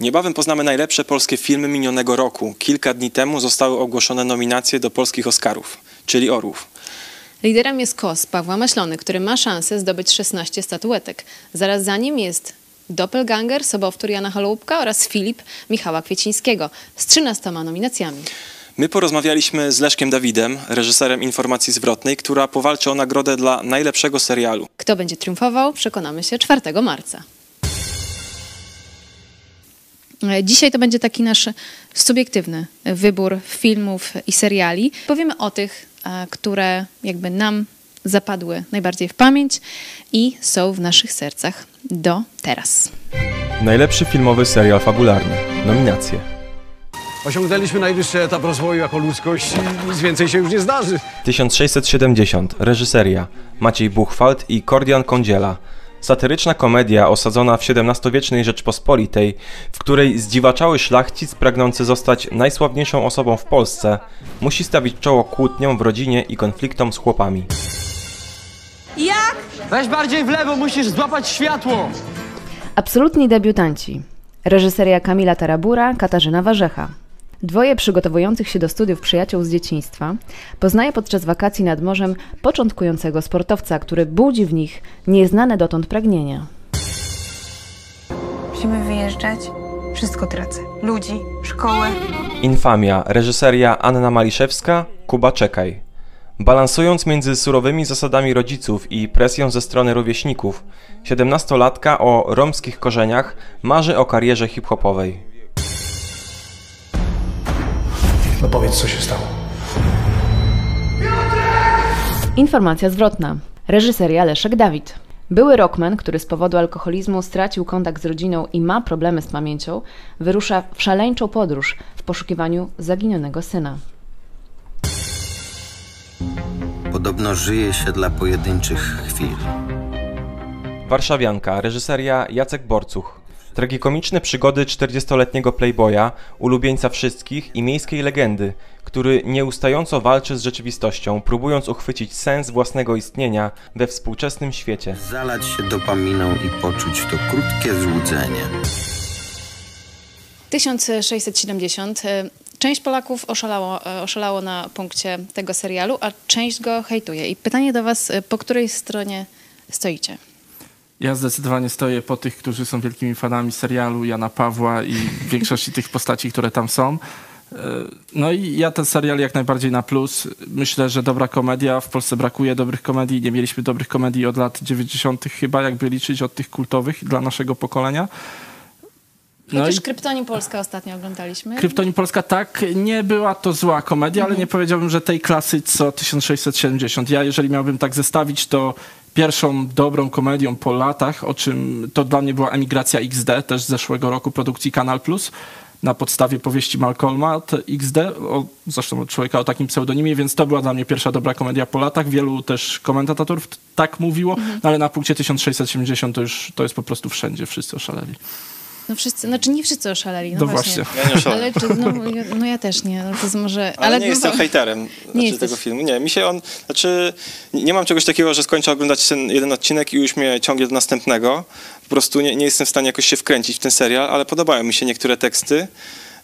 Niebawem poznamy najlepsze polskie filmy minionego roku. Kilka dni temu zostały ogłoszone nominacje do polskich Oscarów, czyli Orłów. Liderem jest KOS Pawła Maślony, który ma szansę zdobyć 16 statuetek. Zaraz za nim jest Doppelganger, sobowtór Jana Holoubka oraz Filip Michała Kwiecińskiego z 13 nominacjami. My porozmawialiśmy z Leszkiem Dawidem, reżyserem Informacji Zwrotnej, która powalczy o nagrodę dla najlepszego serialu. Kto będzie triumfował, przekonamy się 4 marca. E, Dzisiaj to będzie taki nasz subiektywny wybór filmów i seriali. Powiemy o tych, e, które jakby nam zapadły najbardziej w pamięć i są w naszych sercach do teraz. Najlepszy filmowy serial fabularny. Nominacje. Osiągnęliśmy najwyższy etap rozwoju jako ludzkość i nic więcej się już nie zdarzy. 1670. Reżyseria Maciej Buchwald i Kordian Kądziela. Satyryczna komedia osadzona w XVII-wiecznej Rzeczpospolitej, w której zdziwaczały szlachcic pragnący zostać najsławniejszą osobą w Polsce, musi stawić czoło kłótniom w rodzinie i konfliktom z chłopami. Jak? Weź bardziej w lewo, musisz złapać światło. Absolutni debiutanci. Reżyseria Kamila Tarabura, Katarzyna Warzecha. Dwoje przygotowujących się do studiów przyjaciół z dzieciństwa poznaje podczas wakacji nad morzem początkującego sportowca, który budzi w nich nieznane dotąd pragnienia. Musimy wyjeżdżać. Wszystko tracę. Ludzi, szkołę. Infamia. Reżyseria Anna Maliszewska, Kuba Czekaj. Balansując między surowymi zasadami rodziców i presją ze strony rówieśników, siedemnastolatka o romskich korzeniach marzy o karierze hip-hopowej. No powiedz, co się stało. Informacja zwrotna. Reżyseria Leszek Dawid. Były rockman, który z powodu alkoholizmu stracił kontakt z rodziną i ma problemy z pamięcią, wyrusza w szaleńczą podróż w poszukiwaniu zaginionego syna. Podobno żyje się dla pojedynczych chwil. Warszawianka, reżyseria Jacek Borcuch. Tragikomiczne przygody 40-letniego playboya, ulubieńca wszystkich i miejskiej legendy, który nieustająco walczy z rzeczywistością, próbując uchwycić sens własnego istnienia we współczesnym świecie. Zalać się dopaminą i poczuć to krótkie złudzenie. 1670. e, Część Polaków oszalało, e, oszalało na punkcie tego serialu, a część go hejtuje. I pytanie do Was, e, po której stronie stoicie? Ja zdecydowanie stoję po tych, którzy są wielkimi fanami serialu Jana Pawła i większości tych postaci, które tam są. E, No i ja ten serial jak najbardziej na plus. Myślę, że dobra komedia. W Polsce brakuje dobrych komedii. Nie mieliśmy dobrych komedii od lat 90. chyba, jakby liczyć od tych kultowych dla naszego pokolenia. No też i Kryptonim Polska ostatnio oglądaliśmy. Kryptonim Polska tak, nie była to zła komedia, ale nie powiedziałbym, że tej klasy co 1670. Ja jeżeli miałbym tak zestawić, to pierwszą dobrą komedią po latach, o czym to dla mnie była Emigracja XD, też z zeszłego roku produkcji Kanal Plus, na podstawie powieści Malcolma XD, o, zresztą od człowieka o takim pseudonimie, więc to była dla mnie pierwsza dobra komedia po latach. Wielu też komentatorów tak mówiło, no ale na punkcie 1670 to już to jest po prostu wszędzie, wszyscy oszaleli. No wszyscy, znaczy nie wszyscy oszaleli. No, No właśnie. właśnie. Ja nie oszalałem. Ale czy, no, ja, no ja też nie, no to jest może... Ale, nie no, jestem bo- hejterem znaczy, jesteś. tego filmu. Nie, mi się on, znaczy nie mam czegoś takiego, że skończę oglądać ten jeden odcinek i już mnie ciągnie do następnego. Po prostu nie, nie jestem w stanie jakoś się wkręcić w ten serial, ale podobają mi się niektóre teksty.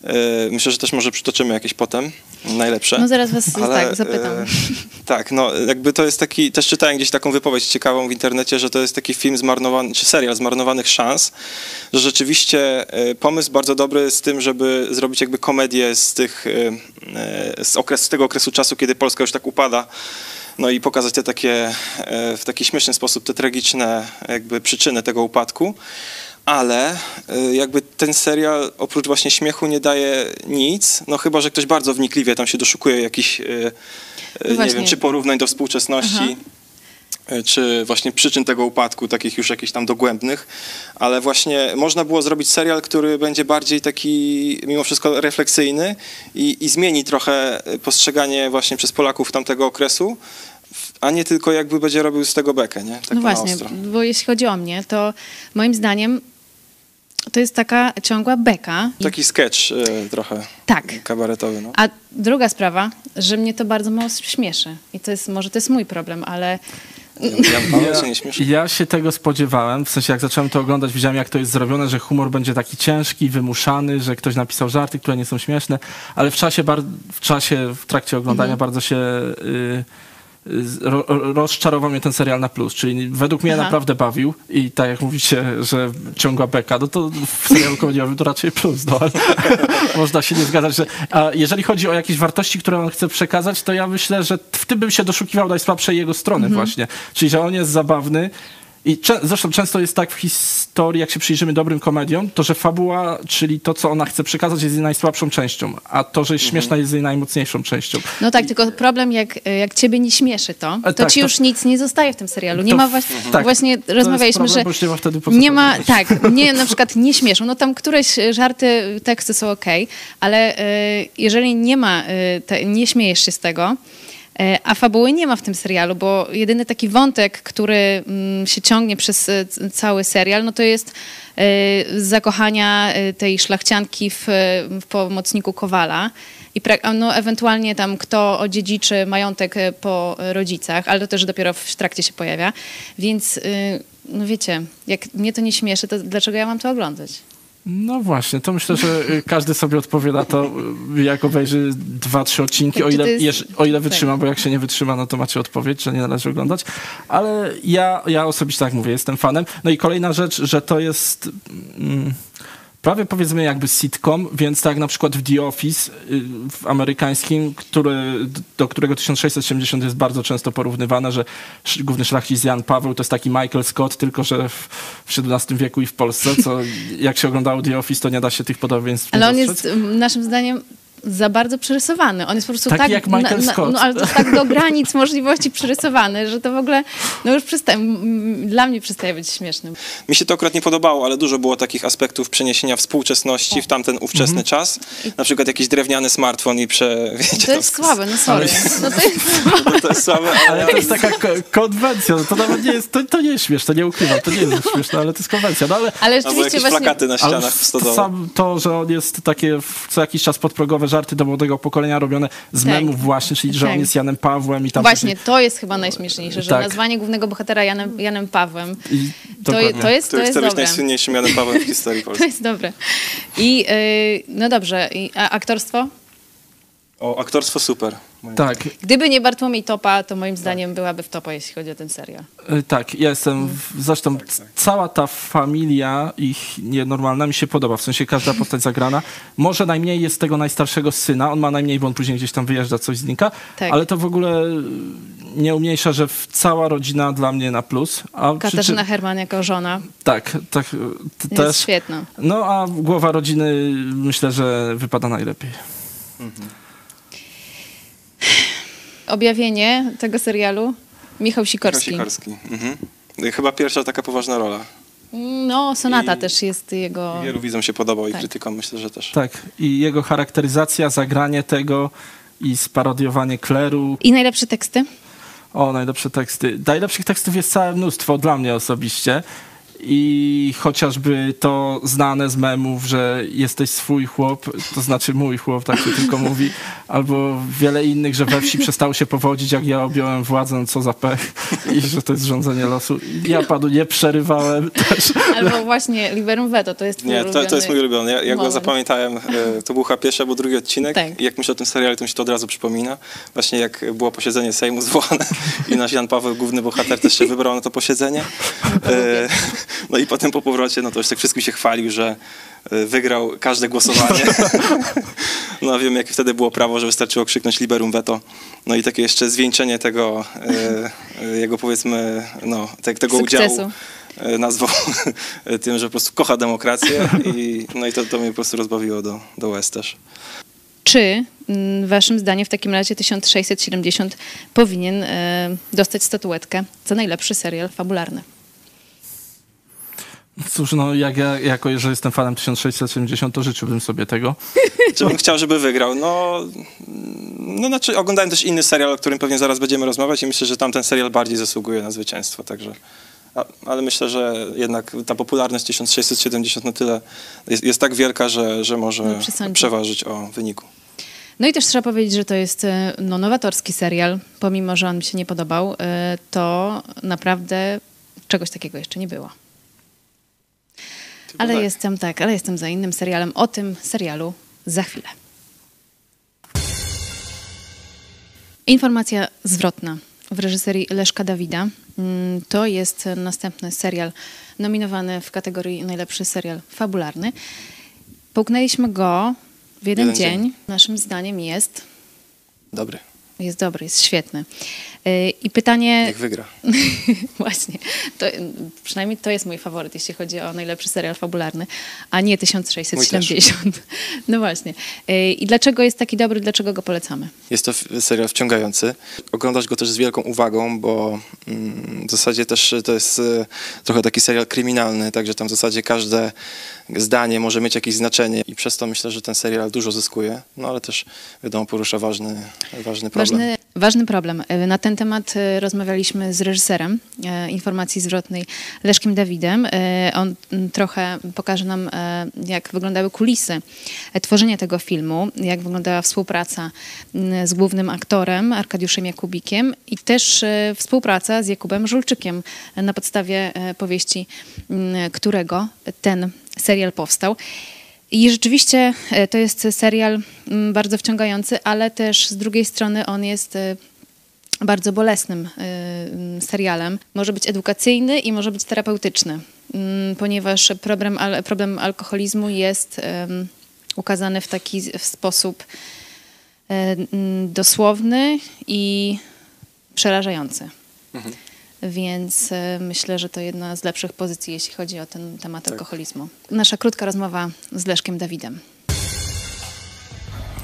Yy, Myślę, że też może przytoczymy jakieś potem, najlepsze. No zaraz was tak zapytam. e, tak, no jakby to jest taki, też czytałem gdzieś taką wypowiedź ciekawą w internecie, że to jest taki film zmarnowany, czy serial zmarnowanych szans, że rzeczywiście e, pomysł bardzo dobry z tym, żeby zrobić jakby komedię z tych, e, e, z, okres, z tego okresu czasu, kiedy Polska już tak upada, no i pokazać te takie, e, w taki śmieszny sposób te tragiczne jakby przyczyny tego upadku. Ale y, jakby ten serial oprócz właśnie śmiechu nie daje nic, no chyba, że ktoś bardzo wnikliwie tam się doszukuje jakichś, y, y, nie właśnie. wiem, czy porównań do współczesności, y, czy właśnie przyczyn tego upadku, takich już jakichś tam dogłębnych, ale właśnie można było zrobić serial, który będzie bardziej taki mimo wszystko refleksyjny i, i zmieni trochę postrzeganie właśnie przez Polaków tamtego okresu, a nie tylko jakby będzie robił z tego bekę, nie? Tak No właśnie, ostro. bo jeśli chodzi o mnie, to moim zdaniem to jest taka ciągła beka. I, Taki sketch y, trochę tak. kabaretowy, no. A druga sprawa, że mnie to bardzo mało śmieszy. I to jest, może to jest mój problem, ale się nie śmieszy? Ja się tego spodziewałem, w sensie jak zacząłem to oglądać, widziałem jak to jest zrobione, że humor będzie taki ciężki, wymuszany, że ktoś napisał żarty, które nie są śmieszne, ale w czasie, bar- w, czasie w trakcie oglądania bardzo się y, ro, rozczarował mnie ten serial na plus, czyli według mnie Aha. naprawdę bawił i tak jak mówicie, że ciągła beka, no to w serialu komediowym to raczej plus, no ale można się nie zgadzać, że a jeżeli chodzi o jakieś wartości, które on chce przekazać, to ja myślę, że w tym bym się doszukiwał najsłabszej jego strony właśnie, czyli że on jest zabawny, i cze- zresztą często jest tak w historii, jak się przyjrzymy dobrym komediom, to że fabuła, czyli to, co ona chce przekazać, jest jej najsłabszą częścią, a to, że jest śmieszna, jest jej najmocniejszą częścią. No tak, tylko problem, jak, jak ciebie nie śmieszy to, to tak, ci to- już nic nie zostaje w tym serialu. Nie To ma właśnie, tak, właśnie to rozmawialiśmy, jest problem, że bo już nie ma wtedy nie ma, tak, mnie na przykład nie śmieszą. No tam któreś żarty, teksty są okej, ale y, jeżeli nie ma, y, te, nie śmiejesz się z tego, a fabuły nie ma w tym serialu, bo jedyny taki wątek, który mm, się ciągnie przez c- cały serial, no to jest z zakochania tej szlachcianki w, w pomocniku Kowala. I no, ewentualnie tam kto odziedziczy majątek po rodzicach, ale to też dopiero w trakcie się pojawia. Więc y, no wiecie, jak mnie to nie śmieszy, to dlaczego ja mam to oglądać? No właśnie, to myślę, że y, każdy sobie odpowie na to, y, jak obejrzy dwa, trzy odcinki, Tak, o ile, o ile tak. wytrzyma, bo jak się nie wytrzyma, no to macie odpowiedź, że nie należy oglądać. Ale ja, ja osobiście tak mówię, jestem fanem. No i kolejna rzecz, że to jest... Mm, Prawie powiedzmy jakby sitcom, więc tak na przykład w The Office y, w amerykańskim, który, do którego 1670 jest bardzo często porównywane, że główny szlachcic Jan Paweł to jest taki Michael Scott, tylko że w, w XVII wieku i w Polsce, co jak się oglądało The Office, to nie da się tych podobieństw Ale on jest naszym zdaniem za bardzo przerysowany. On jest po prostu Taki tak, jak Michael Scott. no ale to tak do granic możliwości przerysowany, że to w ogóle no już przestaje, dla mnie przestaje być śmiesznym. Mi się to akurat nie podobało, ale dużo było takich aspektów przeniesienia współczesności w tamten ówczesny Mhm. czas. Na przykład jakiś drewniany smartfon i prze... Wiecie, To jest słabe, no sorry. No to jest To, to jest słabe, ale... Ale to jest taka ko- konwencja, no to nawet nie jest, to, to nie jest śmieszne, nie ukrywam, to nie jest śmieszne, ale to jest konwencja. No ale Ale Albo rzeczywiście jakieś właśnie... plakaty na Ale ścianach w stodole. sam to, że on jest takie w- co jakiś czas podprogowe żarty do młodego pokolenia robione z Tak. memów właśnie, czyli że Tak. on jest Janem Pawłem i tam... Właśnie, to jest chyba najśmieszniejsze, że Tak. nazwanie głównego bohatera Janem, Janem Pawłem, I, to, dokładnie. to jest, to jest chce być dobre. najsłynniejszym Janem Pawłem w historii To Polski. jest dobre. I yy, no dobrze, I, a aktorstwo? O, aktorstwo super. Tak, Gdyby nie Bartłomiej Topa, to moim zdaniem byłaby w topa, jeśli chodzi o ten serial. y, tak, ja jestem, w, zresztą c- cała ta familia ich nienormalna mi się podoba, w sensie każda postać zagrana. Może najmniej jest tego najstarszego syna, on ma najmniej, bo on później gdzieś tam wyjeżdża, coś znika, Tak. ale to w ogóle y, nie umniejsza, że w- cała rodzina dla mnie na plus. A przy Katarzyna Herman jako żona Tak, tak, y, t- jest też. świetna. No a głowa rodziny myślę, że wypada najlepiej. Objawienie tego serialu Michał Sikorski. Sikorski. Mhm. Chyba pierwsza taka poważna rola. No, Sonata I- też jest jego... Wielu widzom się podobał i Tak. krytykom myślę, że też. Tak, i jego charakteryzacja, zagranie tego i sparodiowanie kleru. I najlepsze teksty? O, najlepsze teksty. Najlepszych tekstów jest całe mnóstwo dla mnie osobiście. I chociażby to znane z memów, że jesteś swój chłop, to znaczy mój chłop, tak się tylko mówi, albo wiele innych, że we wsi przestało się powodzić, jak ja objąłem władzę, no co za pech, i że to jest rządzenie losu. Ja panu nie przerywałem też. Albo właśnie Liberum Veto, to jest twój Nie, to, to jest mój ulubiony. Ja, ja go zapamiętałem. e, To był chyba pierwszy albo drugi odcinek. Tak. I jak myślę o tym serialu, to mi się to od razu przypomina. Właśnie jak było posiedzenie Sejmu zwołane i nasz Jan Paweł, główny bohater, też się wybrał na to posiedzenie. No i potem po powrocie, no to już tak wszystkim się chwalił, że e, wygrał każde głosowanie. No wiem, jakie wtedy było prawo, że wystarczyło krzyknąć liberum veto. No i takie jeszcze zwieńczenie tego, e, e, jego powiedzmy, no, te, tego Sukcesu. udziału nazwał tym, że po prostu kocha demokrację i, no i to, to mnie po prostu rozbawiło do, do łez też. Czy mm, waszym zdaniem w takim razie 1670 powinien dostać statuetkę za najlepszy serial fabularny? Cóż, no jak ja, jako że jestem fanem 1670, to życzyłbym sobie tego. Czy bym chciał, żeby wygrał? No, no znaczy oglądałem też inny serial, o którym pewnie zaraz będziemy rozmawiać i myślę, że tamten serial bardziej zasługuje na zwycięstwo, także... A, ale myślę, że jednak ta popularność 1670 na tyle jest, jest tak wielka, że, że może No, przeważyć o wyniku. No i też trzeba powiedzieć, że to jest e, no, nowatorski serial, pomimo, że on mi się nie podobał, e, to naprawdę czegoś takiego jeszcze nie było. Ale tak. jestem tak, ale jestem za innym serialem. O tym serialu za chwilę. Informacja zwrotna w reżyserii Leszka Dawida. Mm, To jest następny serial nominowany w kategorii najlepszy serial fabularny. Połknęliśmy go w jeden, Jeden dzień. dzień. Naszym zdaniem jest, Dobry, jest dobry, jest świetny. Yy, I pytanie... niech wygra. Właśnie. To, przynajmniej to jest mój faworyt, jeśli chodzi o najlepszy serial fabularny, a nie 1670. No właśnie. Yy, I dlaczego jest taki dobry, dlaczego go polecamy? Jest to serial wciągający. Oglądasz go też z wielką uwagą, bo mm, w zasadzie też to jest trochę taki serial kryminalny, także tam w zasadzie każde zdanie może mieć jakieś znaczenie i przez to myślę, że ten serial dużo zyskuje, no ale też wiadomo porusza ważny, ważny problem. Ważny, ważny problem. E, Na ten temat e, rozmawialiśmy z reżyserem e, informacji zwrotnej Leszkiem Dawidem. On mm, trochę pokaże nam, jak wyglądały kulisy tworzenia tego filmu, jak wyglądała współpraca mm, z głównym aktorem Arkadiuszem Jakubikiem i też współpraca z Jakubem Żulczykiem na podstawie powieści, mm, którego ten serial powstał. I rzeczywiście e, to jest serial mm, bardzo wciągający, ale też z drugiej strony on jest e, bardzo bolesnym e, mm, serialem. Może być edukacyjny i może być terapeutyczny, mm, ponieważ problem, problem alkoholizmu jest ukazany w taki sposób dosłowny i przerażający. Więc e, myślę, że to jedna z lepszych pozycji, jeśli chodzi o ten temat alkoholizmu. Nasza krótka rozmowa z Leszkiem Dawidem.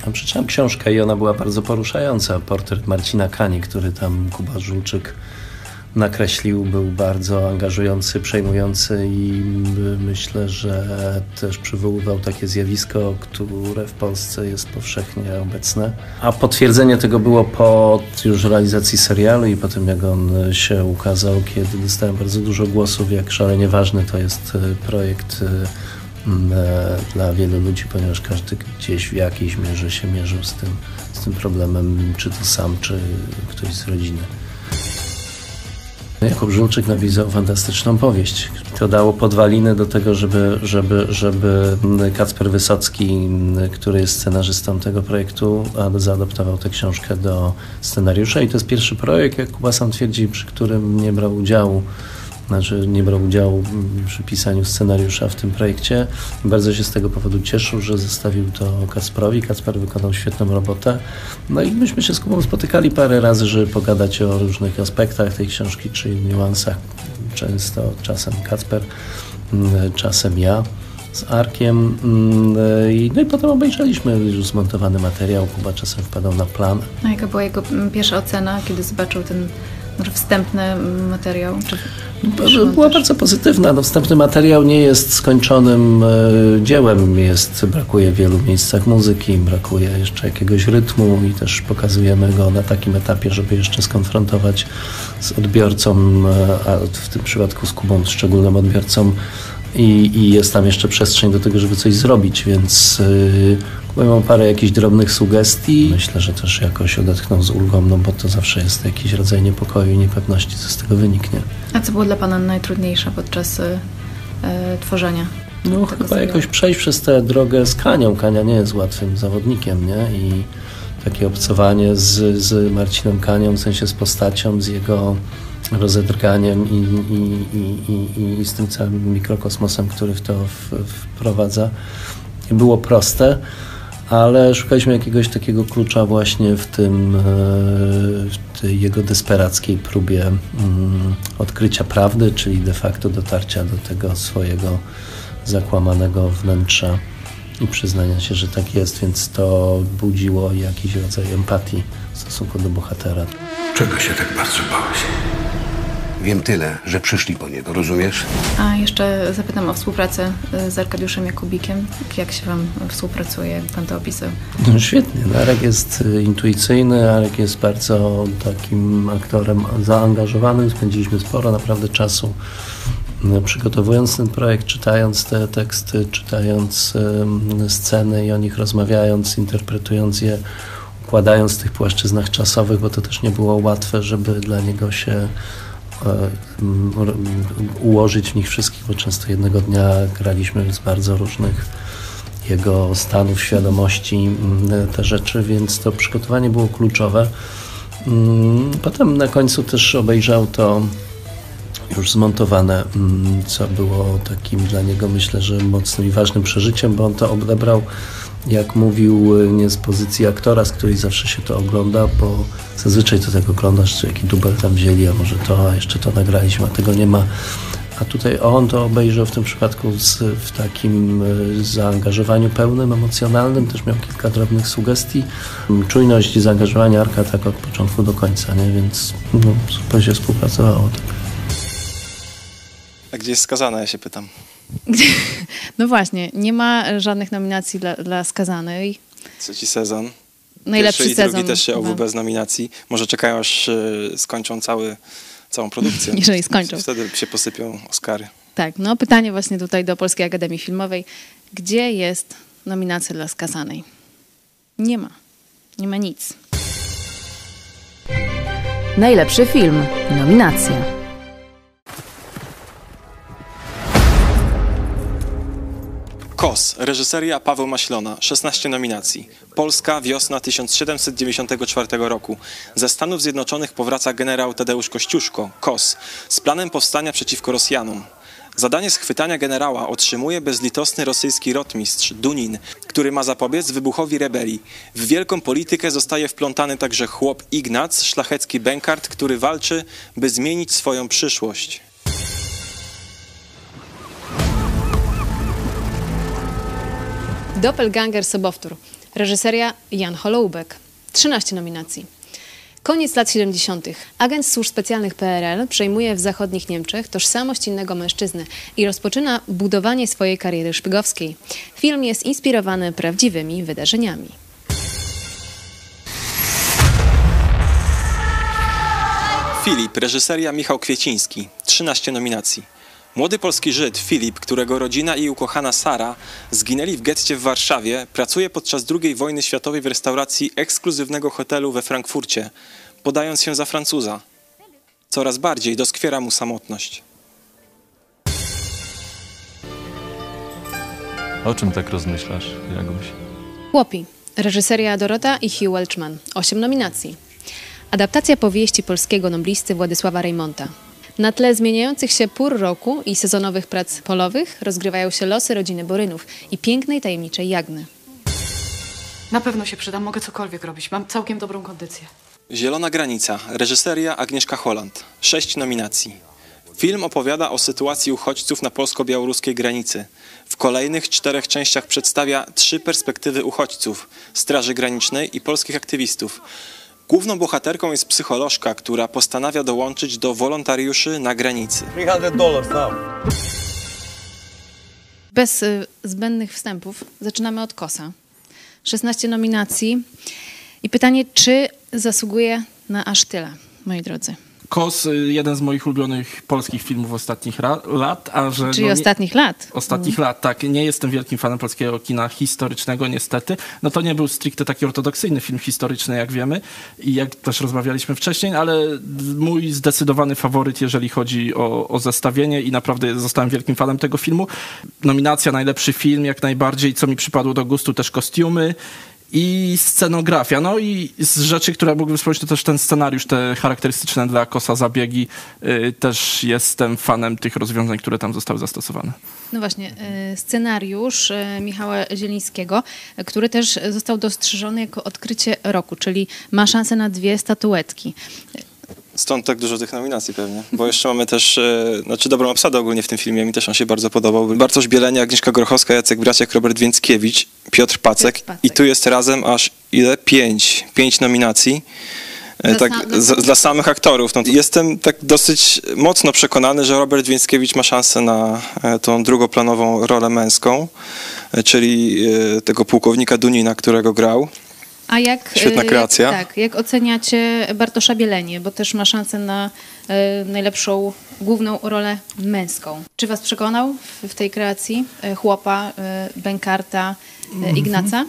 Ja Przeczytałem książkę i ona była bardzo poruszająca. Portret Marcina Kani, który tam Kuba Żulczyk nakreślił, był bardzo angażujący, przejmujący i myślę, że też przywoływał takie zjawisko, które w Polsce jest powszechnie obecne. A potwierdzenie tego było po już realizacji serialu i po tym, jak on się ukazał, kiedy dostałem bardzo dużo głosów, jak szalenie ważny to jest e, projekt e, e, dla wielu ludzi, ponieważ każdy gdzieś w jakiejś mierze się mierzył z tym, z tym problemem, czy to sam, czy ktoś z rodziny. Jakub Żulczyk napisał fantastyczną powieść. To dało podwaliny do tego, żeby, żeby, żeby Kacper Wysocki, który jest scenarzystą tego projektu, zaadoptował tę książkę do scenariusza. I to jest pierwszy projekt, jak Kuba sam twierdzi, przy którym nie brał udziału znaczy nie brał udziału przy pisaniu scenariusza w tym projekcie. Bardzo się z tego powodu cieszył, że zostawił to Kacprowi. Kacper wykonał świetną robotę. No i myśmy się z Kubą spotykali parę razy, żeby pogadać o różnych aspektach tej książki, czy niuansach. Często czasem Kacper, mm, czasem ja z Arkiem. mm, No i potem obejrzeliśmy już zmontowany materiał. Kuba czasem wpadał na plan. A jaka była jego mm, pierwsza ocena, kiedy zobaczył ten wstępny materiał? Była- bardzo pozytywna. No, wstępny materiał nie jest skończonym e, dziełem. Jest, brakuje w wielu miejscach muzyki, brakuje jeszcze jakiegoś rytmu i też pokazujemy go na takim etapie, żeby jeszcze skonfrontować z odbiorcą, e, a w tym przypadku z Kubą, szczególnym odbiorcą. I, I jest tam jeszcze przestrzeń do tego, żeby coś zrobić, więc yy, mam parę jakichś drobnych sugestii. Myślę, że też jakoś odetchnął z ulgą, no bo to zawsze jest jakiś rodzaj niepokoju i niepewności, co z tego wyniknie. A co było dla Pana najtrudniejsze podczas y, y, tworzenia? No tego chyba jakoś przejść przez tę drogę z Kanią. Kania nie jest łatwym zawodnikiem, nie? I takie obcowanie z, z Marcinem Kanią, w sensie z postacią, z jego rozedrganiem i, i, i, i, z tym całym mikrokosmosem, który w to w, wprowadza, było proste, ale szukaliśmy jakiegoś takiego klucza właśnie w tym, e, w tej jego desperackiej próbie mm, odkrycia prawdy, czyli de facto dotarcia do tego swojego zakłamanego wnętrza i przyznania się, że tak jest, więc to budziło jakiś rodzaj empatii w stosunku do bohatera. Czego się tak bardzo bałeś? Wiem tyle, że przyszli po niego, rozumiesz? A jeszcze zapytam o współpracę y, z Arkadiuszem Jakubikiem. Jak się Wam współpracuje, jak Pan to opisał? No świetnie, no, Arek jest y, intuicyjny, Arek jest bardzo takim aktorem zaangażowanym, spędziliśmy sporo naprawdę czasu No, przygotowując ten projekt, czytając te teksty, czytając sceny i o nich rozmawiając, interpretując je, układając w tych płaszczyznach czasowych, bo to też nie było łatwe, żeby dla niego się ułożyć w nich wszystkich, bo często jednego dnia graliśmy z bardzo różnych jego stanów świadomości te rzeczy, więc to przygotowanie było kluczowe. Mm, potem na końcu też obejrzał to już zmontowane, mm, co było takim dla niego myślę, że mocnym i ważnym przeżyciem, bo on to odebrał, jak mówił, nie z pozycji aktora, z której zawsze się to ogląda, bo zazwyczaj to tak oglądasz, czy jaki dubel tam wzięli, a może to, a jeszcze to nagraliśmy, a tego nie ma. A tutaj on to obejrzał w tym przypadku z, w takim e, zaangażowaniu pełnym, emocjonalnym. Też miał kilka drobnych sugestii. Czujność i zaangażowanie Arka tak od początku do końca, nie? więc no, super się współpracowało. Tak. A gdzie jest skazana, ja się pytam. No właśnie, nie ma żadnych nominacji dla, dla skazanej. Trzeci sezon. Najlepszy Pierwszy sezon. i drugi też się obu chyba. bez nominacji. Może czekają, aż e, skończą cały, całą produkcję. Jeżeli skończą. Wtedy się posypią Oscary. Tak, no pytanie właśnie tutaj do Polskiej Akademii Filmowej. Gdzie jest nominacja dla skazanej? Nie ma. Nie ma nic. Najlepszy film. Nominacje. Reżyseria Paweł Maślona, 16 nominacji. Polska, wiosna 1794 roku. Ze Stanów Zjednoczonych powraca generał Tadeusz Kościuszko, KOS, z planem powstania przeciwko Rosjanom. Zadanie schwytania generała otrzymuje bezlitosny rosyjski rotmistrz Dunin, który ma zapobiec wybuchowi rebelii. W wielką politykę zostaje wplątany także chłop Ignac, szlachecki bękart, który walczy, by zmienić swoją przyszłość. Doppelganger Sobowtór. Reżyseria Jan Holoubek. 13 nominacji. Koniec lat 70. Agent służb specjalnych PRL przejmuje w zachodnich Niemczech tożsamość innego mężczyzny i rozpoczyna budowanie swojej kariery szpiegowskiej. Film jest inspirowany prawdziwymi wydarzeniami. Filip, reżyseria Michał Kwieciński, 13 nominacji. Młody polski Żyd Filip, którego rodzina i ukochana Sara zginęli w getcie w Warszawie, pracuje podczas II wojny światowej w restauracji ekskluzywnego hotelu we Frankfurcie, podając się za Francuza. Coraz bardziej doskwiera mu samotność. O czym tak rozmyślasz, Jaguś? Chłopi. Reżyseria Dorota i Hugh Welchman. 8 nominacji. Adaptacja powieści polskiego noblisty Władysława Reymonta. Na tle zmieniających się pór roku i sezonowych prac polowych rozgrywają się losy rodziny Borynów i pięknej, tajemniczej Jagny. Na pewno się przydam, mogę cokolwiek robić. Mam całkiem dobrą kondycję. Zielona granica, reżyseria Agnieszka Holland, 6 nominacji. Film opowiada o sytuacji uchodźców na polsko-białoruskiej granicy. W kolejnych czterech częściach przedstawia trzy perspektywy uchodźców, Straży Granicznej i polskich aktywistów. Główną bohaterką jest psycholożka, która postanawia dołączyć do wolontariuszy na granicy. 300 dollars now. Bez y, zbędnych wstępów zaczynamy od Kosa. 16 nominacji i pytanie, czy zasługuje na aż tyle, moi drodzy. Kos, y, jeden z moich ulubionych polskich filmów ostatnich lat, a że... Czyli no nie- ostatnich lat. Ostatnich lat, tak. Nie jestem wielkim fanem polskiego kina historycznego, niestety. No to nie był stricte taki ortodoksyjny film historyczny, jak wiemy i jak też rozmawialiśmy wcześniej, ale mój zdecydowany faworyt, jeżeli chodzi o, o zestawienie i naprawdę zostałem wielkim fanem tego filmu. Nominacja najlepszy film, jak najbardziej, co mi przypadło do gustu, też kostiumy i scenografia. No i z rzeczy, które mógłbym wspomnieć, to też ten scenariusz, te charakterystyczne dla Kosa zabiegi. Y, też jestem fanem tych rozwiązań, które tam zostały zastosowane. No właśnie, y, scenariusz y, Michała Zielińskiego, który też został dostrzeżony jako odkrycie roku, czyli ma szansę na dwie statuetki. Stąd tak dużo tych nominacji pewnie. Bo jeszcze mamy też, e, znaczy dobrą obsadę ogólnie w tym filmie, mi też on się bardzo podobał. Bartosz Bielenia, Agnieszka Grochowska, Jacek Braciak, Robert Więckiewicz, Piotr Pacek. Piotr Pacek. I tu jest razem aż ile? Pięć. Pięć nominacji. E, Dla Tak, sa- dla za- dla samych aktorów. No, jestem tak dosyć mocno przekonany, że Robert Więckiewicz ma szansę na e, tą drugoplanową rolę męską, czyli tego pułkownika Dunina, którego grał. A jak, Świetna e, kreacja. Jak, tak, jak oceniacie Bartosza Bielenie, bo też ma szansę na e, najlepszą główną rolę męską. Czy was przekonał w, w tej kreacji e, chłopa, Benkarta, e, Ignaca?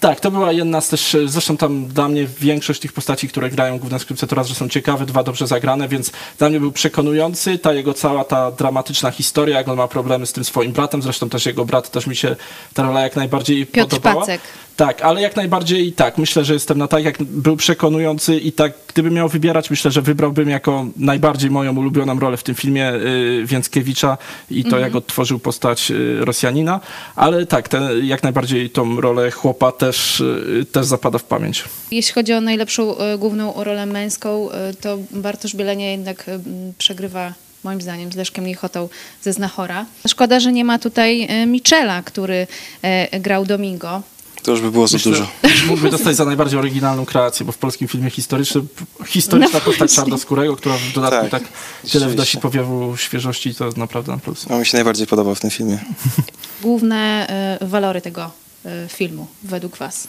Tak, to była jedna z też, zresztą tam dla mnie większość tych postaci, które grają główne skrzypce, to raz, że są ciekawe, dwa dobrze zagrane, więc dla mnie był przekonujący. Ta jego cała ta dramatyczna historia, jak on ma problemy z tym swoim bratem, zresztą też jego brat, też mi się ta rola jak najbardziej Piotr podobała. Pacek. Tak, ale jak najbardziej tak. Myślę, że jestem na tak, jak był przekonujący i tak, gdybym miał wybierać, myślę, że wybrałbym jako najbardziej moją ulubioną rolę w tym filmie y, Więckiewicza i to, Mhm. jak odtworzył postać y, Rosjanina, ale tak, ten, jak najbardziej tą rolę chłopa też, y, też zapada w pamięć. Jeśli chodzi o najlepszą e, główną rolę męską, to Bartosz Bielenie jednak przegrywa moim zdaniem z Leszkiem Liechotą ze Znachora. Szkoda, że nie ma tutaj Michela, który grał Domingo. To już by było za Myślę, dużo. Mógłby dostać za najbardziej oryginalną kreację, bo w polskim filmie historycznym historyczna No postać czarnoskórego, która w dodatku Tak, tak, tyle wnosi powiewu świeżości, to naprawdę na plus. On mi się najbardziej podobał w tym filmie. Główne e, walory tego e, filmu według was?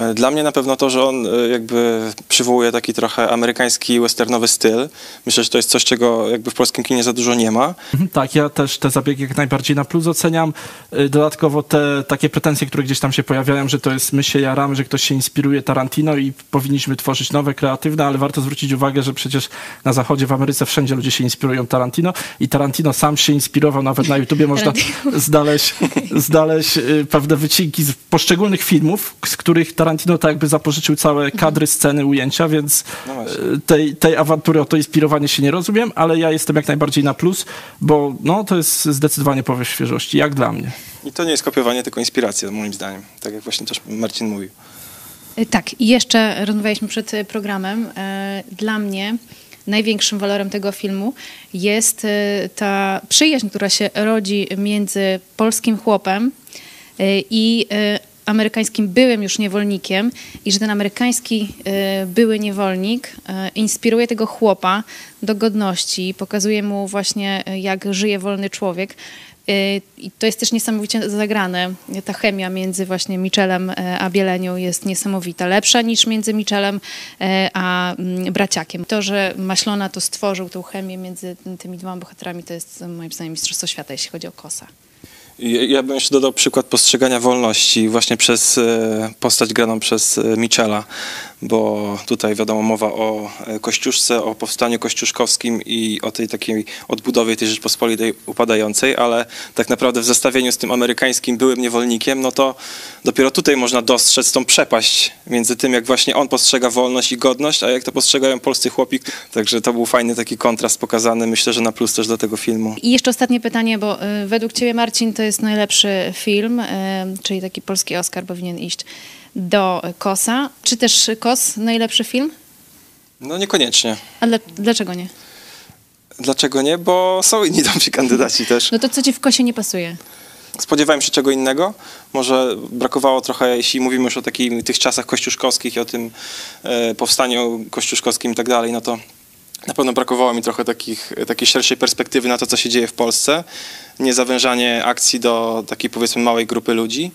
E, Dla mnie na pewno to, że on e, jakby przywołuje taki trochę amerykański westernowy styl. Myślę, że to jest coś, czego jakby w polskim kinie za dużo nie ma. Mhm, Tak, ja też te zabiegi jak najbardziej na plus oceniam. Y, Dodatkowo te takie pretensje, które gdzieś tam się pojawiają, że to jest my się jaramy, że ktoś się inspiruje Tarantino i powinniśmy tworzyć nowe, kreatywne, ale warto zwrócić uwagę, że przecież na zachodzie, w Ameryce wszędzie ludzie się inspirują Tarantino i Tarantino sam się inspirował, nawet na YouTubie można znaleźć, znaleźć pewne wycinki z poszczególnych filmów, z których Tarantino tak jakby zapożyczył całe kadry, sceny, ujęcia, więc No y, tej, tej awantury o to inspirowanie się nie rozumiem, ale ja jestem jak najbardziej na plus, bo no, to jest zdecydowanie powiew świeżości, jak dla mnie. I to nie jest kopiowanie, tylko inspiracja, moim zdaniem. Tak jak właśnie też Marcin mówił. E, Tak, i jeszcze rozmawialiśmy przed e, programem. E, Dla mnie największym walorem tego filmu jest e, ta przyjaźń, która się rodzi między polskim chłopem e, i e, amerykańskim byłym już niewolnikiem i że ten amerykański e, były niewolnik e, inspiruje tego chłopa do godności, pokazuje mu właśnie e, jak żyje wolny człowiek. I to jest też niesamowicie zagrane. Ta chemia między właśnie Michelem a Bielenią jest niesamowita. Lepsza niż między Michelem a mm, braciakiem. To, że Maślona to stworzył, tą chemię między tymi dwoma bohaterami, to jest moim zdaniem mistrzostwo świata, jeśli chodzi o Kosa. Ja bym jeszcze dodał przykład postrzegania wolności właśnie przez e, postać graną przez e, Michela, bo tutaj wiadomo mowa o e, Kościuszce, o powstaniu kościuszkowskim i o tej takiej odbudowie tej Rzeczpospolitej upadającej, ale tak naprawdę w zestawieniu z tym amerykańskim byłym niewolnikiem, no to dopiero tutaj można dostrzec tą przepaść między tym, jak właśnie on postrzega wolność i godność, a jak to postrzegają polscy chłopi. Także to był fajny taki kontrast pokazany, myślę, że na plus też do tego filmu. I jeszcze ostatnie pytanie, bo y, według ciebie, Marcin, to jest najlepszy film, y, czyli taki polski Oscar powinien iść do Kosa. Czy też Kos najlepszy film? No niekoniecznie. A dla, dlaczego nie? Dlaczego nie? Bo są inni dobrzy kandydaci też. No to co ci w Kosie nie pasuje? Spodziewałem się czego innego. Może brakowało trochę, jeśli mówimy już o takim, tych czasach kościuszkowskich i o tym e, powstaniu kościuszkowskim i tak dalej, no to na pewno brakowało mi trochę takich, takiej szerszej perspektywy na to, co się dzieje w Polsce. Nie zawężanie akcji do takiej powiedzmy małej grupy ludzi.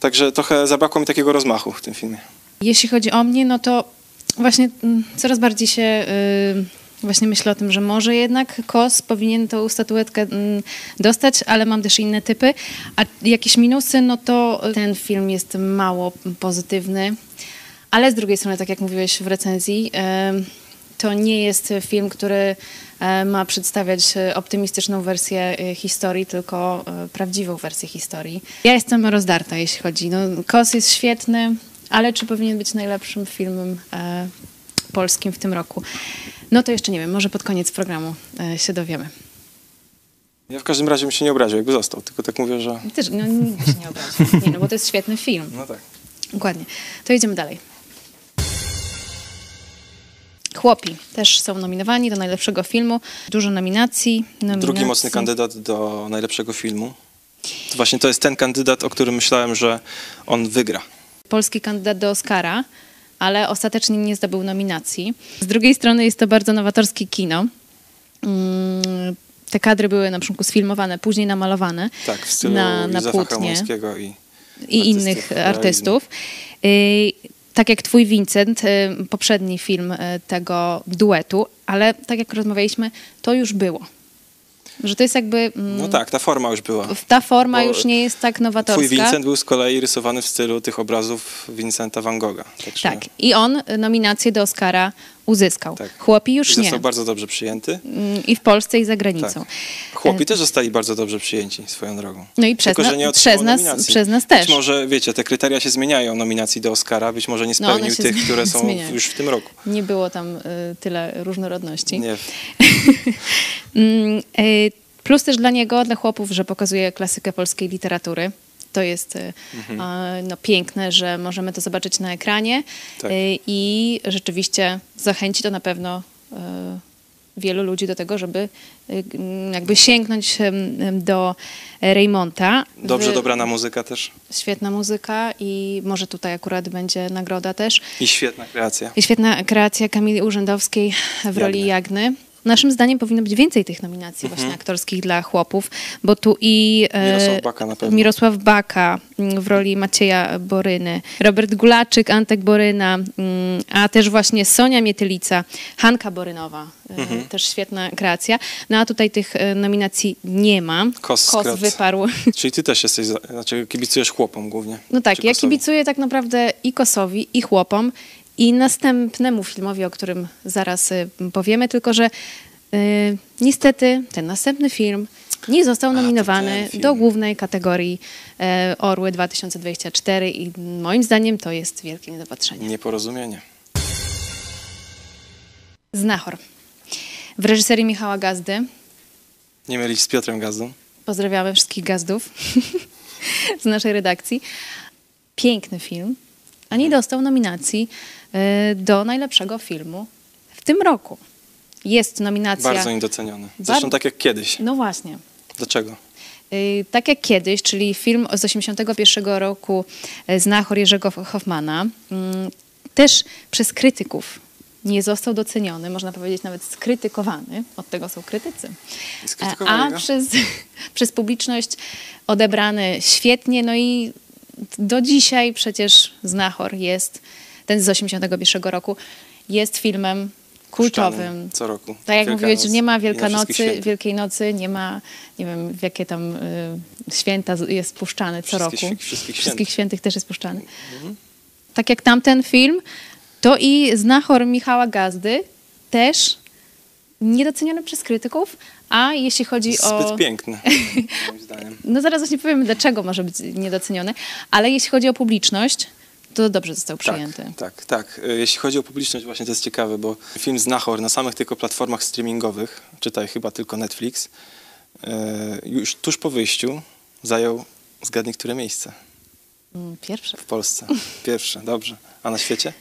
Także trochę zabrakło mi takiego rozmachu w tym filmie. Jeśli chodzi o mnie, no to właśnie mm, coraz bardziej się y, właśnie myślę o tym, że może jednak KOS powinien tą statuetkę mm, dostać, ale mam też inne typy. A jakieś minusy, no to ten film jest mało pozytywny, ale z drugiej strony, tak jak mówiłeś w recenzji, to nie jest film, który ma przedstawiać e, optymistyczną wersję e, historii, tylko e, prawdziwą wersję historii. Ja jestem rozdarta, jeśli chodzi. No, Kos jest świetny, ale czy powinien być najlepszym filmem e, polskim w tym roku? No to jeszcze nie wiem, może pod koniec programu e, się dowiemy. Ja w każdym razie bym się nie obraził, jakby został, tylko tak mówię, że... Też, no nikt się nie obrazi. Nie, no bo to jest świetny film. No tak. Dokładnie. To idziemy dalej. Chłopi też są nominowani do najlepszego filmu. Dużo nominacji. nominacji. Drugi mocny kandydat do najlepszego filmu. To właśnie to jest ten kandydat, o którym myślałem, że on wygra. Polski kandydat do Oscara, ale ostatecznie nie zdobył nominacji. Z drugiej strony jest to bardzo nowatorskie kino. Mm, Te kadry były na początku sfilmowane, później namalowane Tak, w stylu na, na Józefa płótnie i i artystów innych realizmu. artystów. Y, tak jak twój Vincent, y, poprzedni film y, tego duetu, ale tak jak rozmawialiśmy, to już było. Że to jest jakby... mm, No tak, ta forma już była. Ta forma Bo już nie jest tak nowatorska. Twój Vincent był z kolei rysowany w stylu tych obrazów Vincenta van Gogha. Także Tak. I on nominację do Oscara uzyskał. Tak. Chłopi I już nie. został bardzo dobrze przyjęty. Mm, I w Polsce, i za granicą. Chłopi E, też zostali bardzo dobrze przyjęci swoją drogą. No i przez, Tylko, na, przez, nas, nominacji. przez nas też. Być może, wiecie, te kryteria się zmieniają nominacji do Oscara, być może nie No, spełnił się tych, zmienia- które są zmieniają. już w tym roku. Nie było tam y, tyle różnorodności. Nie. Mm, y, Plus też dla niego, dla chłopów, że pokazuje klasykę polskiej literatury. To jest y, Mhm. no, piękne, że możemy to zobaczyć na ekranie Tak. y, i rzeczywiście zachęci to na pewno y, wielu ludzi do tego, żeby jakby sięgnąć do Raymonta. Dobrze dobrana muzyka też. Świetna muzyka i może tutaj akurat będzie nagroda też. I świetna kreacja. I świetna kreacja Kamili Urzędowskiej w roli Jagny. Naszym zdaniem powinno być więcej tych nominacji Mhm. właśnie aktorskich dla chłopów, bo tu i e, Mirosław Baka na pewno. Mirosław Baka mm, w roli Macieja Boryny, Robert Gulaczyk, Antek Boryna, mm, a też właśnie Sonia Mietylica, Hanka Borynowa, e, Mhm. też świetna kreacja. No a tutaj tych e, nominacji nie ma. Kos, Kos wyparł. Czyli ty też jesteś, znaczy kibicujesz chłopom głównie. No tak, ja Kosowi? kibicuję tak naprawdę i Kosowi, i chłopom, i następnemu filmowi, o którym zaraz y, powiemy, tylko że y, niestety ten następny film nie został nominowany do głównej kategorii e, Orły 2024 i moim zdaniem to jest wielkie niedopatrzenie. Nieporozumienie. Znachor. W reżyserii Michała Gazdy. Nie mylić z Piotrem Gazdą. Pozdrawiamy wszystkich gazdów z naszej redakcji. Piękny film, a nie dostał nominacji do najlepszego filmu w tym roku. Jest nominacja. Bardzo niedoceniony. Zresztą Bar- tak jak kiedyś. No właśnie. Dlaczego? Y, Tak jak kiedyś, czyli film z 81 roku y, Znachor Jerzego Hoffmana, mm, też przez krytyków nie został doceniony, można powiedzieć nawet skrytykowany, od tego są krytycy, a, przez, przez publiczność odebrany świetnie, no i do dzisiaj przecież Znachor jest, ten z 81 roku, jest filmem kultowym. Co roku. Tak jak Wielkanoc mówiłeś, że nie ma Wielkanocy. Wielkiej Nocy, nie ma, nie wiem, w jakie tam y, święta jest puszczany co Wszystkich roku. wszystkich wszystkich świętych. też jest puszczany. Tak jak tamten film, to i Znachor Michała Gazdy też niedoceniony przez krytyków, a jeśli chodzi o... Zbyt piękny, moim zdaniem. No zaraz właśnie powiem, dlaczego może być niedoceniony, ale jeśli chodzi o publiczność, to dobrze został przyjęty. Tak, tak. Y, Jeśli chodzi o publiczność, właśnie to jest ciekawe, bo film Znachor na samych tylko platformach streamingowych, czytaj chyba tylko Netflix, y, już tuż po wyjściu zajął, zgadnij, które miejsce Mm, Pierwsze. w Polsce. Pierwsze, dobrze. A na świecie?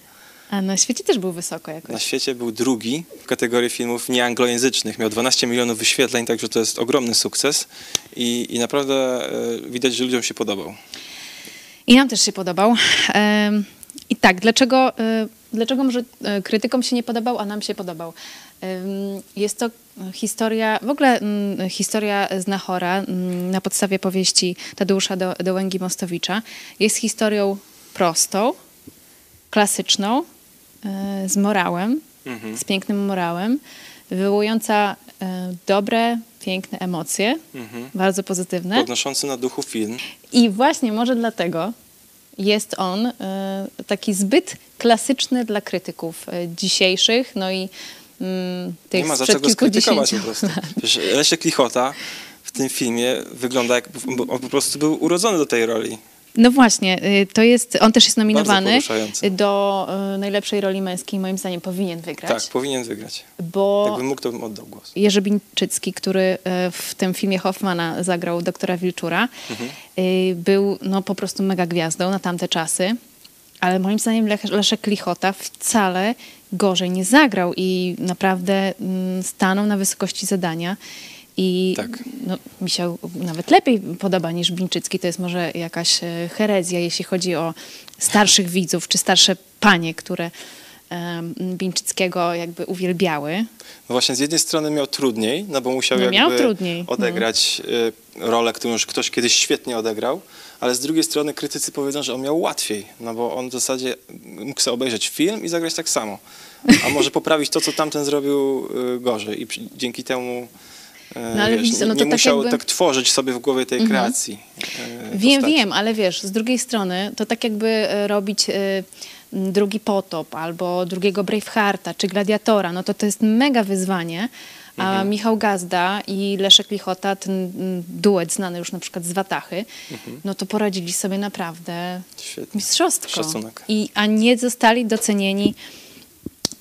A na świecie też był wysoko jakoś. Na świecie był drugi w kategorii filmów nieanglojęzycznych. Miał 12 milionów wyświetleń, także to jest ogromny sukces i, i naprawdę y, widać, że ludziom się podobał. I nam też się podobał. I tak, dlaczego, e, dlaczego może e, krytykom się nie podobał, a nam się podobał? Jest to historia, w ogóle mm, historia Znachora mm, na podstawie powieści Tadeusza Do- Dołęgi Mostowicza. Jest historią prostą, klasyczną, e, z morałem, Mhm. z pięknym morałem, wywołująca dobre, piękne emocje, Mhm. bardzo pozytywne. Podnoszący na duchu film. I właśnie może dlatego jest on e, taki zbyt klasyczny dla krytyków e, dzisiejszych, no i mm, tych Nie ma za sprzed co go skrytykować po prostu. Przecież Leszek Lichota w tym filmie wygląda jak, on po prostu był urodzony do tej roli. No właśnie, y, to jest, on też jest nominowany do y, najlepszej roli męskiej, moim zdaniem powinien wygrać, Tak, powinien wygrać. bo Jakbym mógł, to bym oddał głos. Jerzy Bińczycki, który e, w tym filmie Hoffmana zagrał doktora Wilczura, Mhm. był no, po prostu mega gwiazdą na tamte czasy. Ale moim zdaniem Leszek Lichota wcale gorzej nie zagrał i naprawdę mm, stanął na wysokości zadania. I Tak. no, mi się nawet lepiej podoba niż Bińczycki. To jest może jakaś e, herezja, jeśli chodzi o starszych widzów czy starsze panie, które Bińczyckiego jakby uwielbiały. No właśnie, z jednej strony miał trudniej, no bo musiał No jakby miał trudniej, no. odegrać rolę, którą już ktoś kiedyś świetnie odegrał, ale z drugiej strony krytycy powiedzą, że on miał łatwiej, no bo on w zasadzie mógł sobie obejrzeć film i zagrać tak samo. A może poprawić to, co tamten zrobił y, gorzej i dzięki temu No ale wiesz, widzisz, no nie to tak musiał jakby- tak tworzyć sobie w głowie tej Mhm. kreacji. y, Wiem, postaci. wiem, ale wiesz, z drugiej strony to tak jakby e, robić e, drugi potop albo drugiego Bravehearta czy Gladiatora, no to to jest mega wyzwanie. A Mhm. Michał Gazda i Leszek Lichota, ten duet znany już na przykład z Watachy, Mhm. no to poradzili sobie naprawdę Świetnie. mistrzostwo. Szacunek. I, a nie zostali docenieni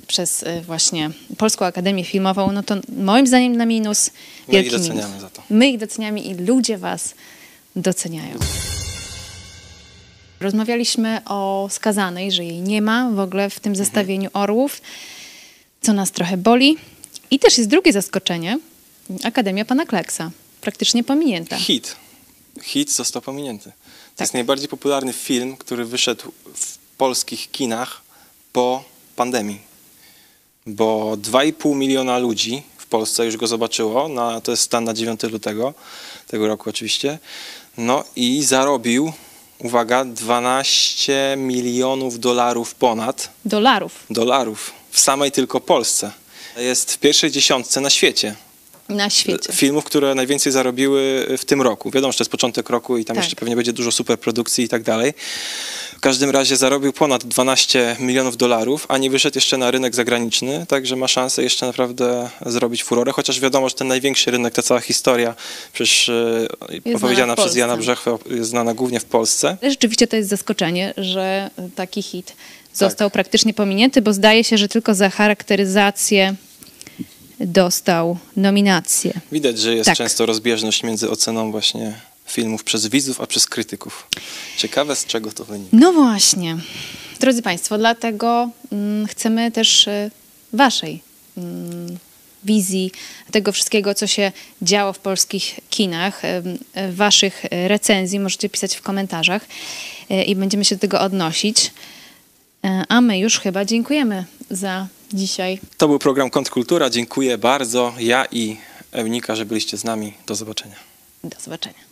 przez e, właśnie Polską Akademię Filmową, no to moim zdaniem na minus. My ich minus. doceniamy za to. My ich doceniamy i ludzie was doceniają. Rozmawialiśmy o skazanej, że jej nie ma w ogóle w tym Mhm. zestawieniu orłów, co nas trochę boli. I też jest drugie zaskoczenie. Akademia Pana Kleksa. Praktycznie pominięta. Hit. Hit został pominięty. To Tak. jest najbardziej popularny film, który wyszedł w polskich kinach po pandemii. Bo 2,5 miliona ludzi w Polsce już go zobaczyło. Na, to jest stan na 9 lutego tego roku oczywiście. No i zarobił, uwaga, 12 milionów dolarów ponad Dolarów dolarów w samej tylko Polsce. Jest w pierwszej dziesiątce na świecie na świecie. filmów, które najwięcej zarobiły w tym roku. Wiadomo, że to jest początek roku i tam Tak. jeszcze pewnie będzie dużo superprodukcji i tak dalej. W każdym razie zarobił ponad 12 milionów dolarów, a nie wyszedł jeszcze na rynek zagraniczny, także ma szansę jeszcze naprawdę zrobić furorę, chociaż wiadomo, że ten największy rynek, ta cała historia, przecież e, opowiedziana przez. Jana Brzechwę, jest znana głównie w Polsce. Rzeczywiście to jest zaskoczenie, że taki hit został praktycznie pominięty, bo zdaje się, że tylko za charakteryzację dostał nominację. Widać, że jest Tak. często rozbieżność między oceną właśnie filmów przez widzów, a przez krytyków. Ciekawe, z czego to wynika. No właśnie. Drodzy Państwo, dlatego mm, chcemy też y, Waszej mm, wizji tego wszystkiego, co się działo w polskich kinach, y, y, Waszych recenzji możecie pisać w komentarzach y, i będziemy się do tego odnosić. A my już chyba dziękujemy za dzisiaj. To był program Kontrkultura. Dziękuję bardzo. Ja i Eunika, że byliście z nami. Do zobaczenia. Do zobaczenia.